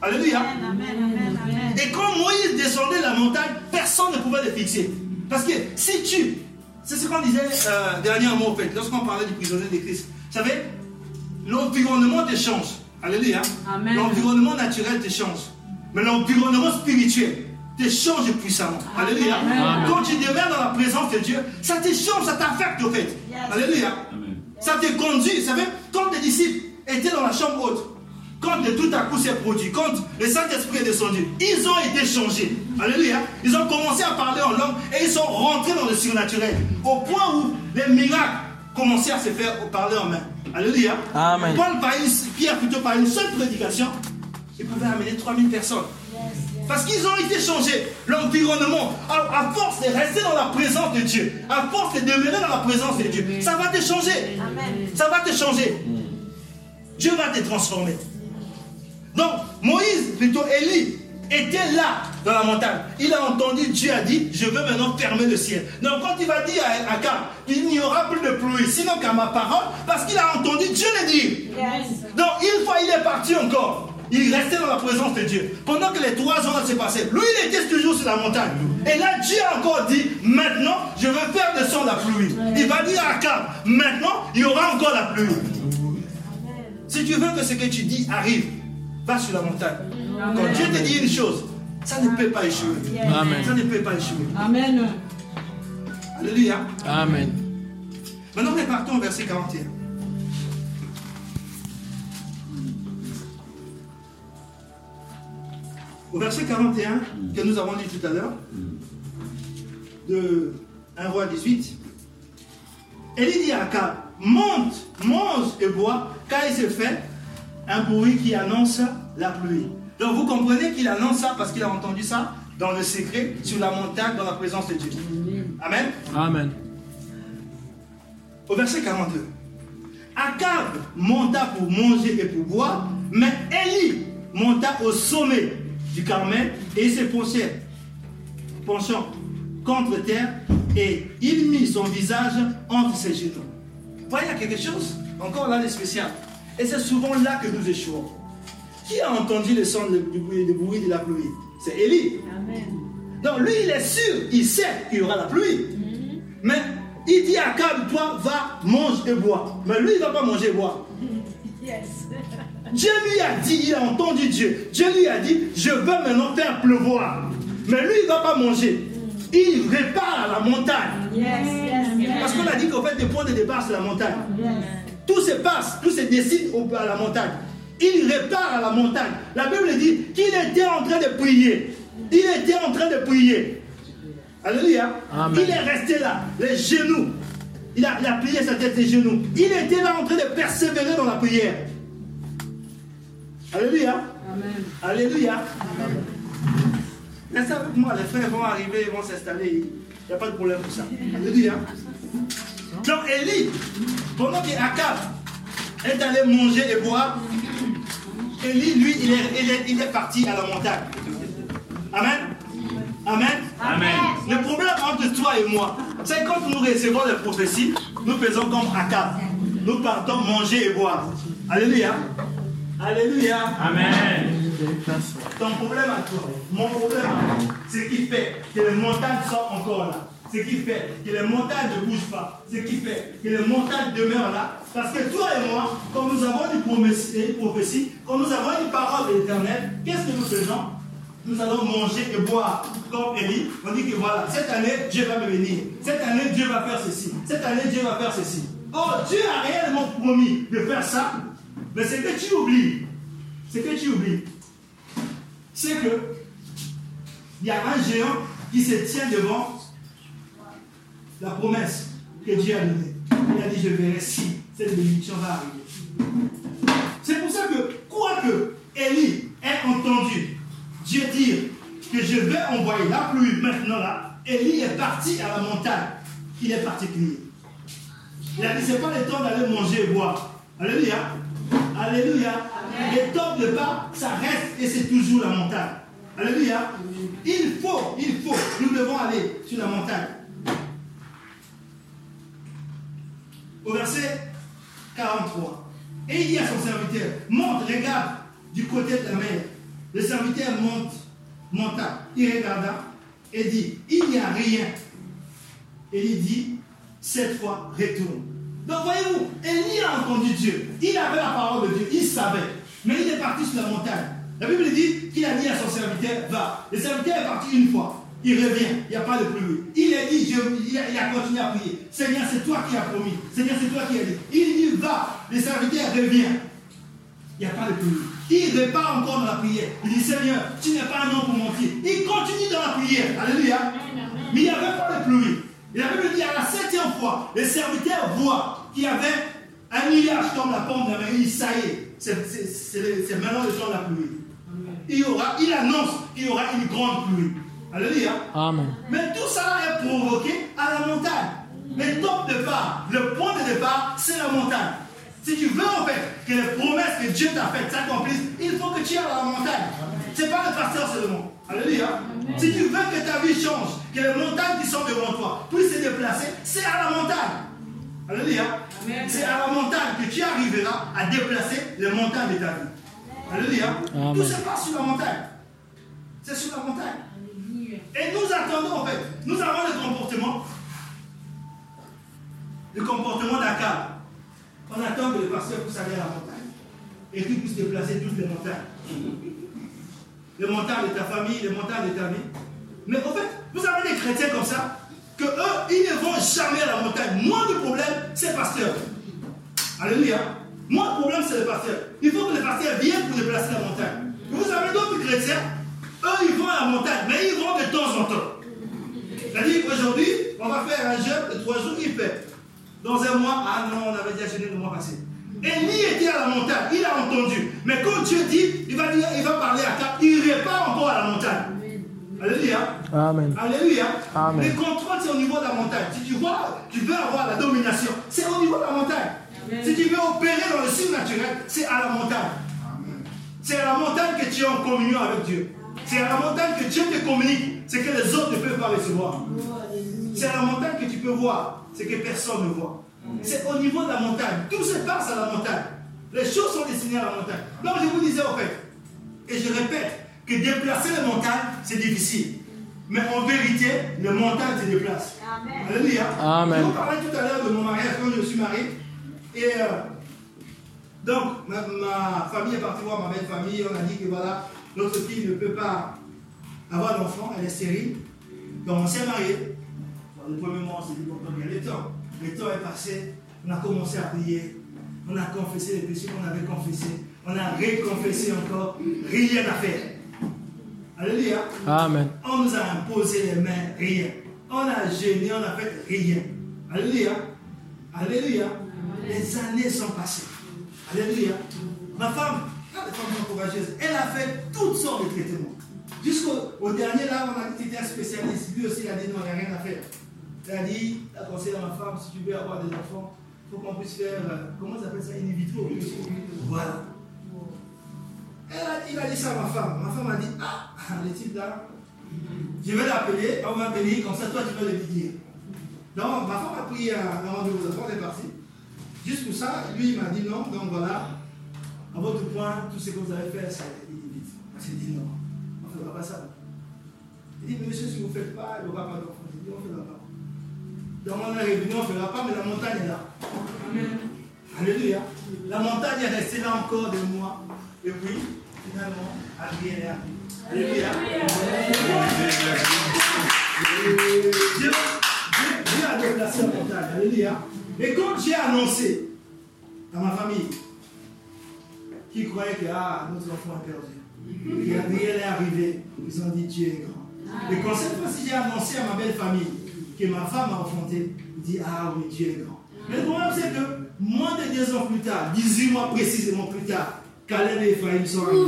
Alléluia. Et quand Moïse descendait la montagne, personne ne pouvait le fixer. Parce que si tu. C'est ce qu'on disait euh, dernièrement, en fait, lorsqu'on parlait du prisonnier de Christ. Vous savez, l'environnement te change. Alléluia. Amen. L'environnement naturel te change. Mais l'environnement spirituel te change puissamment. Alléluia. Amen. Quand tu demeures dans la présence de Dieu, ça te change, ça t'affecte au fait. Alléluia. Ça te conduit. Vous savez, quand les disciples étaient dans la chambre haute, quand de tout à coup s'est produit, quand le Saint-Esprit est descendu, ils ont été changés. Alléluia. Ils ont commencé à parler en langue et ils sont rentrés dans le surnaturel. Au point où les miracles commençaient à se faire au parler en main. Alléluia. Amen. Paul, par une, Pierre, plutôt par une seule prédication, il pouvait amener 3000 personnes. Parce qu'ils ont été changés. L'environnement, à, à force de rester dans la présence de Dieu, à force de demeurer dans la présence de Dieu, ça va te changer. Ça va te changer. Dieu va te transformer. Donc, Moïse, plutôt Élie, était là dans la montagne. Il a entendu, Dieu a dit, je veux maintenant fermer le ciel. Donc, quand il va dire à Akab, il n'y aura plus de pluie, sinon qu'à ma parole, parce qu'il a entendu Dieu le dire. Donc, une fois il est parti encore, il restait dans la présence de Dieu. Pendant que les trois ans se passaient, lui il était toujours sur la montagne. Et là, Dieu a encore dit, maintenant, je veux faire descendre la pluie. Il va dire à Akab, maintenant, il y aura encore la pluie. Si tu veux que ce que tu dis arrive, va sur la montagne. Quand Dieu te dit une chose, ça ne peut pas échouer. Amen. Ça ne peut pas échouer. Amen. Alléluia. Amen. Maintenant, repartons au verset 41. Au verset 41, que nous avons lu tout à l'heure, de 1 roi 18, Élie dit à Akab, monte, mange et bois, car il se fait un bruit qui annonce la pluie. Donc vous comprenez qu'il annonce ça parce qu'il a entendu ça dans le secret, sur la montagne, dans la présence de Dieu. Amen. Amen? Au verset 42. Akab monta pour manger et pour boire, mais Élie monta au sommet du Carmel et il se penchait, penchant contre terre et il mit son visage entre ses genoux. Voyez, il y a quelque chose encore là de spécial. Et c'est souvent là que nous échouons. Qui a entendu le son du bruit, de la pluie? C'est Élie. Amen. Donc lui, il est sûr, il sait qu'il y aura la pluie. Mais il dit à Akab, toi, va, mange et bois. Mais lui, il ne va pas manger et boire. Yes. Dieu lui a dit, il a entendu Dieu. Dieu lui a dit, je veux maintenant faire pleuvoir. Mais lui, il ne va pas manger. Il répare à la montagne. Yes. Yes. Parce qu'on a dit qu'en fait, le point de départ, c'est la montagne. Yes. Tout se passe, tout se décide au- à la montagne. Il répare à la montagne. La Bible dit qu'il était en train de prier. Il était en train de prier. Alléluia. Amen. Il est resté là, les genoux. Il a, il a plié sa tête, ses genoux. Il était là en train de persévérer dans la prière. Alléluia. Amen. Alléluia. Restez avec moi, les frères vont arriver, ils vont s'installer? Il n'y a pas de problème pour ça. Alléluia. Donc Élie, pendant qu'Akab est allé manger et boire, Élie, lui, il est, il, est, il est parti à la montagne. Amen. Amen. Amen. Le problème entre toi et moi, c'est quand nous recevons les prophéties, nous faisons comme Akab. Nous partons manger et boire. Alléluia. Alléluia. Amen. Ton problème à toi, mon problème à moi, ce qui fait que les montagnes sont encore là, ce qui fait que les montagnes ne bougent pas, ce qui fait que les montagnes demeurent là, parce que toi et moi, comme nous avons une prophétie, comme nous avons une parole de l'éternel, qu'est-ce que nous faisons? Nous allons manger et boire comme Élie. On dit que voilà, cette année, Dieu va me bénir. Cette année, Dieu va faire ceci. Cette année, Dieu va faire ceci. Oh, Dieu a réellement promis de faire ça, mais ce que tu oublies, ce que tu oublies, c'est que il y a un géant qui se tient devant la promesse que Dieu a donnée. Il a dit, je verrai si cette bénédiction va arriver. C'est pour ça que, quoique Élie ait entendu Dieu dire que je vais envoyer la pluie maintenant là, Élie est parti à la montagne. Il est parti crier. Il a dit, c'est pas le temps d'aller manger et boire. Alléluia. Alléluia. Les temps de pas, ça reste et c'est toujours la montagne. Alléluia. Il faut, il faut, nous devons aller sur la montagne. Au verset 43. Et il dit à son serviteur, monte, regarde du côté de la mer. Le serviteur monte, monta, il regarda et dit, il n'y a rien. Et il dit, cette fois, retourne. Donc voyez-vous, Élie a entendu Dieu. Il avait la parole de Dieu, il savait. Mais il est parti sur la montagne. La Bible dit qu'il a dit à son serviteur, va. Le serviteur est parti une fois. Il revient, il n'y a pas de pluie. Il a dit, il, a, continué à prier. Seigneur, c'est toi qui as promis. Seigneur, c'est toi qui as dit. Il dit, va. Le serviteur revient. Il n'y a pas de pluie. Il repart encore dans la prière. Il dit, Seigneur, tu n'es pas un homme pour mentir. Il continue dans la prière. Alléluia. Mais il n'y avait pas de pluie. Et la Bible dit, à la septième fois, le serviteur voit qu'il y avait un nuage comme la pomme de la mer. Il dit, ça y est, c'est maintenant le temps de la pluie. Il, y aura, il annonce qu'il y aura une grande pluie. Alléluia. Amen. Mais tout ça est provoqué à la montagne. Le top de départ, le point de départ, c'est la montagne. Si tu veux en fait que les promesses que Dieu t'a faites s'accomplissent, il faut que tu ailles à la montagne. Ce n'est pas le pasteur seulement. Alléluia. Si tu veux que ta vie change, que les montagnes qui sont devant toi puissent se déplacer, c'est à la montagne. Alléluia. C'est à la montagne que tu arriveras à déplacer les montagnes de ta vie. Alléluia. Tout se passe sur la montagne. C'est sur la montagne. Et nous attendons en fait. Nous avons le comportement. Le comportement d'Akab. On attend que le pasteur puisse aller à la montagne. Et qu'il puisse déplacer toutes les montagnes. Les montagnes de ta famille, les montagnes de ta vie. Mais en fait, vous avez des chrétiens comme ça, que eux, ils ne vont jamais à la montagne. Moi, le problème, c'est pasteur. Alléluia. Moi, le problème, c'est le pasteur. Il faut que le pasteur vienne pour déplacer la montagne. Vous avez d'autres chrétiens, eux, ils vont à la montagne, mais ils vont de temps en temps. C'est-à-dire qu'aujourd'hui, on va faire un jeûne de trois jours, il fait. Dans un mois, ah non, on avait déjà jeûné le mois passé. Élie était à la montagne, il a entendu. Mais quand Dieu dit, il va, dire, il va parler à Cap, il repart encore à la montagne. Alléluia. Amen. Alléluia. Amen. Le contrôle, c'est au niveau de la montagne. Si tu vois, tu veux avoir la domination, c'est au niveau de la montagne. Si tu veux opérer dans le surnaturel, c'est à la montagne. C'est à la montagne que tu es en communion avec Dieu. C'est à la montagne que Dieu te communique ce que les autres ne peuvent pas recevoir. C'est à la montagne que tu peux voir ce que personne ne voit. C'est au niveau de la montagne. Tout se passe à la montagne. Les choses sont destinées à la montagne. Donc je vous disais en fait, et je répète, que déplacer les montagnes, c'est difficile. Mais en vérité, les montagnes se déplacent. Amen. Alléluia. Amen. Je vous parlais tout à l'heure de mon mariage quand je suis marié. Et euh, donc, ma, famille est partie voir ma belle famille. On a dit que voilà, notre fille ne peut pas avoir d'enfant, elle est stérile. Donc, on s'est marié. le premier mois, on s'est dit, bon, il y a le temps. Le temps est passé. On a commencé à prier. On a confessé les péchés qu'on avait confessés. On a réconfessé encore. Rien à faire. Alléluia. Amen. On nous a imposé les mains, rien. On a gêné, on a fait rien. Alléluia. Alléluia. Les années sont passées. Alléluia. Ma femme, la femme courageuse, elle a fait toutes sortes de traitements. Jusqu'au dernier, là, on a dit que un spécialiste. Lui aussi, il a dit non, il n'y a rien à faire. Il a conseillé à ma femme, si tu veux avoir des enfants, il faut qu'on puisse faire, euh, comment ça s'appelle ça, in. Voilà. Il a dit ça à ma femme. Ma femme a dit, ah, le type là, je vais l'appeler, on va venir, comme ça, toi, tu vas le dire. Donc, ma femme a pris un, rendez-vous de elle est partie. Juste pour ça, lui, il m'a dit non. Donc voilà, à votre point, tout ce que vous avez fait, c'est vite. J'ai dit non, on ne fera pas ça. Il dit, mais monsieur, si vous ne faites pas, il n'y aura pas d'enfant. Dit, on ne fera pas. Donc on est revenu, on ne fera pas, mais la montagne est là. Amen. Alléluia. La montagne est restée là encore des mois. Et puis, finalement, rien est arrivé. Alléluia. Dieu, Dieu a déplacé la montagne. Alléluia. Et quand j'ai annoncé à ma famille, qui croyait que ah, notre enfant est perdu, que rien n'est arrivé, ils ont dit Dieu est grand. Et quand cette fois-ci j'ai annoncé à ma belle famille que ma femme a enfanté, il dit Ah oui, Dieu est grand. Mais le problème, c'est que moins de 10 ans plus tard, 18 mois précisément plus tard, Caleb et Ephraim sont arrivés.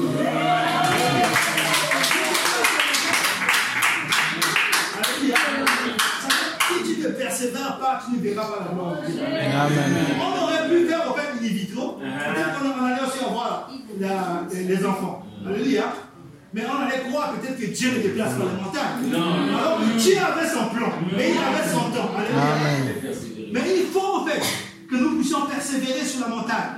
Si tu ne persévères pas, tu ne verras pas la mort. On aurait pu faire en fait une vitro. Peut-être qu'on allait aussi avoir les enfants. Alléluia. Mais on allait croire peut-être que Dieu ne déplace pas les montagnes. Alors que Dieu avait son plan et il avait son temps. Alléluia. Mais il faut au fait que nous puissions persévérer sur la montagne.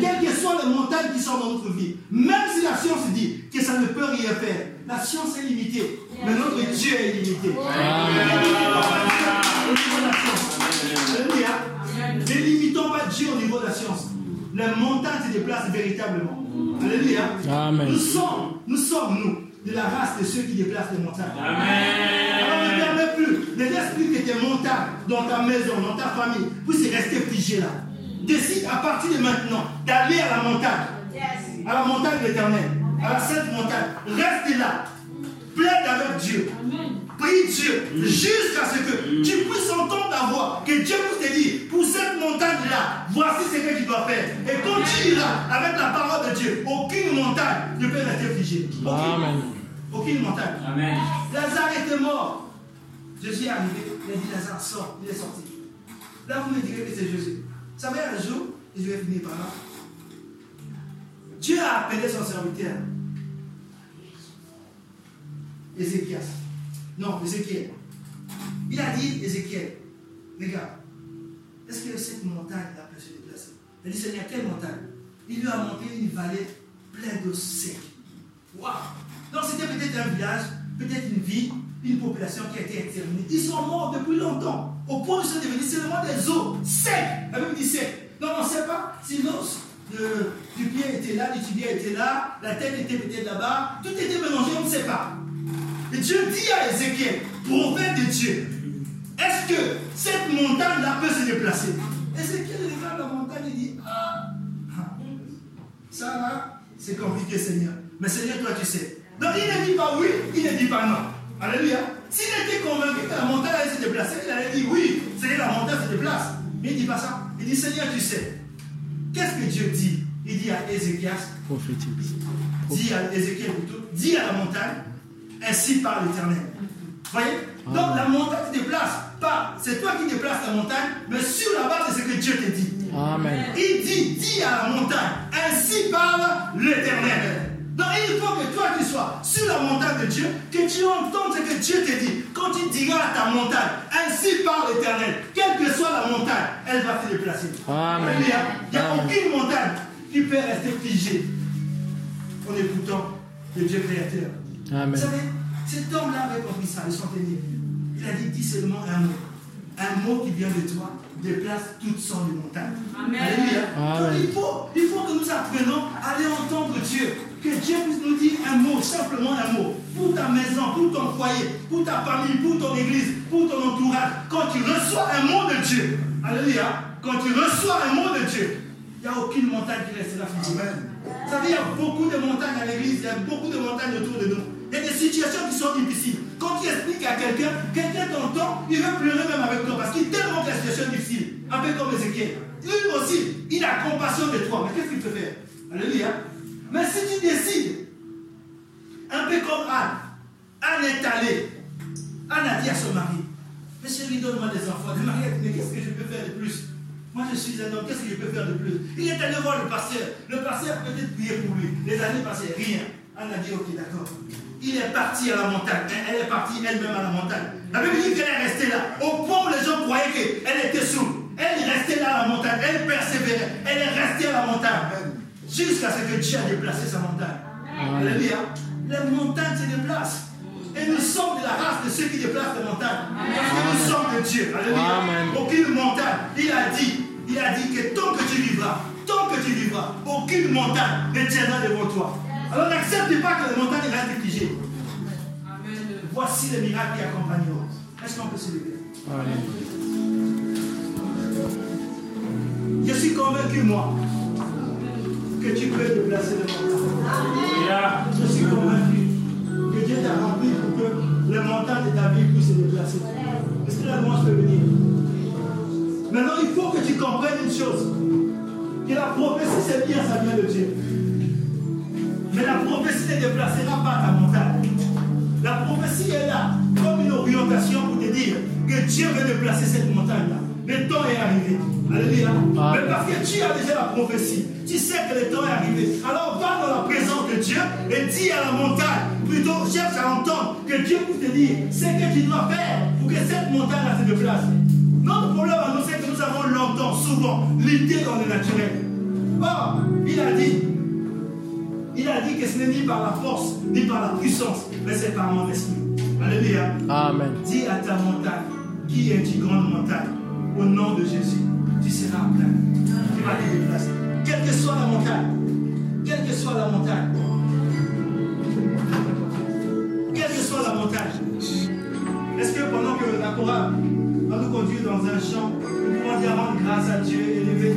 Quelles que soient les montagnes qui sont dans notre vie. Même si la science dit que ça ne peut rien faire. La science est limitée. Mais notre Dieu est illimité. Au niveau de la science. Alléluia. Ne limitons pas Dieu au niveau de la science. Les montagnes se déplacent véritablement. Alléluia. Amen. Nous sommes, nous sommes, nous, de la race de ceux qui déplacent les montagnes. Alors ne permets plus, ne laisse plus que tes montagnes dans ta maison, dans ta famille, puissent rester figées là. Décide à partir de maintenant d'aller à la montagne, à la montagne de l'éternel, à la sainte montagne. Reste là, plaide avec Dieu. Prie Dieu jusqu'à ce que tu puisses entendre ta voix, que Dieu puisse te dire, pour cette montagne-là, voici ce que tu dois faire. Et quand tu iras avec la parole de Dieu, aucune montagne ne peut rester figée. Aucune. Amen. Aucune montagne. Amen. Lazare était mort. Jésus est arrivé, il a dit Lazare, sort, il est sorti. Là, vous me direz que c'est Jésus. Vous savez, un jour, et je vais finir par là, Dieu a appelé son serviteur, Ézéchias. Non, Ézéchiel. Il a dit, Ézéchiel, regarde, est-ce que cette montagne-là peut se déplacer? Il a dit, Seigneur, quelle montagne? Il lui a montré une vallée pleine d'eau sec. Waouh Donc c'était peut-être un village, peut-être une ville, une population qui a été exterminée. Ils sont morts depuis longtemps, au point où ils sont devenus seulement des eaux secs. La Bible dit sec. Donc on ne sait pas si l'os de- du pied était là, du tibia était là, la tête était peut-être là-bas, tout était mélangé, on ne sait pas. Et Dieu dit à Ézéchiel, prophète de Dieu, est-ce que cette montagne-là peut se déplacer? Ézéchiel regarde la montagne et dit, ah, ça là, c'est compliqué Seigneur. Mais Seigneur, toi tu sais. Donc il ne dit pas oui, il ne dit pas non. Alléluia. S'il était convaincu que la montagne allait se déplacer, il allait dire oui, que la montagne se déplace. Mais il ne dit pas ça. Il dit Seigneur, tu sais. Qu'est-ce que Dieu dit? Il dit à Ézéchias, Prophétique. dit à Ézéchiel plutôt, dit à la montagne, ainsi par l'Éternel. Voyez Donc la montagne se déplace. Pas, c'est toi qui déplaces la montagne, mais sur la base de ce que Dieu te dit. Amen. Il dit, dis à la montagne, ainsi parle l'Éternel. Donc il faut que toi tu sois sur la montagne de Dieu, que tu entendes ce que Dieu te dit. Quand tu diras à ta montagne, ainsi parle l'Éternel, quelle que soit la montagne, elle va se déplacer. Amen. Il n'y a aucune montagne qui peut rester figée en écoutant le Dieu créateur. Vous savez, cet homme-là avait compris ça, le centenier. Il a dit, dis seulement un mot. Un mot qui vient de toi déplace toutes sortes de montagnes. Amen. Alléluia. Amen. Donc il faut, il faut que nous apprenions à aller entendre Dieu. Que Dieu puisse nous dire un mot, simplement un mot. Pour ta maison, pour ton foyer, pour ta famille, pour ton église, pour ton entourage. Quand tu reçois un mot de Dieu, Alléluia. Quand tu reçois un mot de Dieu, il n'y a aucune montagne qui restera figée. Vous savez, il y a beaucoup de montagnes à l'église, il y a beaucoup de montagnes autour de nous. A des situations qui sont difficiles. Quand tu expliques à quelqu'un, quelqu'un t'entend, il veut pleurer même avec toi parce qu'il tellement que la situation est difficile. Un peu comme Ézéchiel. Lui aussi, il a compassion de toi. Mais qu'est-ce qu'il peut faire? Alléluia. Mais si tu décides, un peu comme Anne, Anne est allée. Anne a dit à son mari, mais chérie, donne-moi des enfants. Le mari mais qu'est-ce que je peux faire de plus? Moi, je suis un homme, qu'est-ce que je peux faire de plus? Il est allé voir le pasteur. Le pasteur peut-être prié pour lui. Les années passées, rien. Anne a dit, ok, d'accord. Il est parti à la montagne. Elle- Elle est partie elle-même à la montagne. La Bible dit qu'elle est restée là. Au point où les gens croyaient qu'elle était sourde. Elle est restée là à la montagne. Elle persévérait. Elle est restée à la montagne. Jusqu'à ce que Dieu a déplacé sa montagne. Alléluia. Les montagnes se déplacent. Et nous sommes de la race de ceux qui déplacent les montagnes. Parce que nous sommes de Dieu. Alléluia. Aucune montagne. Il a dit, il a dit que tant que tu vivras, tant que tu vivras, aucune montagne ne tiendra devant toi. Alors n'accepte pas que les montagnes restent figées. Voici les miracles qui accompagneront. Est-ce qu'on peut se lever? Je suis convaincu, moi, que tu peux déplacer les montagnes. Je suis convaincu que Dieu t'a rempli pour que les montagnes de ta vie puissent se déplacer. Est-ce que la louange peut venir? Maintenant, il faut que tu comprennes une chose. Que la prophétie, c'est bien, ça vient de Dieu. Mais la prophétie ne déplacera pas ta montagne. La prophétie est là comme une orientation pour te dire que Dieu veut déplacer cette montagne-là. Le temps est arrivé. Alléluia. Amen. Mais parce que tu as déjà la prophétie, tu sais que le temps est arrivé. Alors va dans la présence de Dieu et dis à la montagne, plutôt cherche à entendre que Dieu puisse te dire ce que tu dois faire pour que cette montagne-là se déplace. Notre problème à nous, c'est que nous avons longtemps, souvent, l'idée dans le naturel. Or, il a dit, il a dit que ce n'est ni par la force, ni par la puissance, mais c'est par mon esprit. Alléluia. Amen. Dis à ta montagne, qui est une grande montagne, au nom de Jésus, tu seras en plein. Tu vas te déplacer. Quelle que soit la montagne, quelle que soit la montagne, quelle que soit la montagne. Est-ce que pendant que la chorale va nous conduire dans un champ, nous pouvons dire rendre grâce à Dieu et lever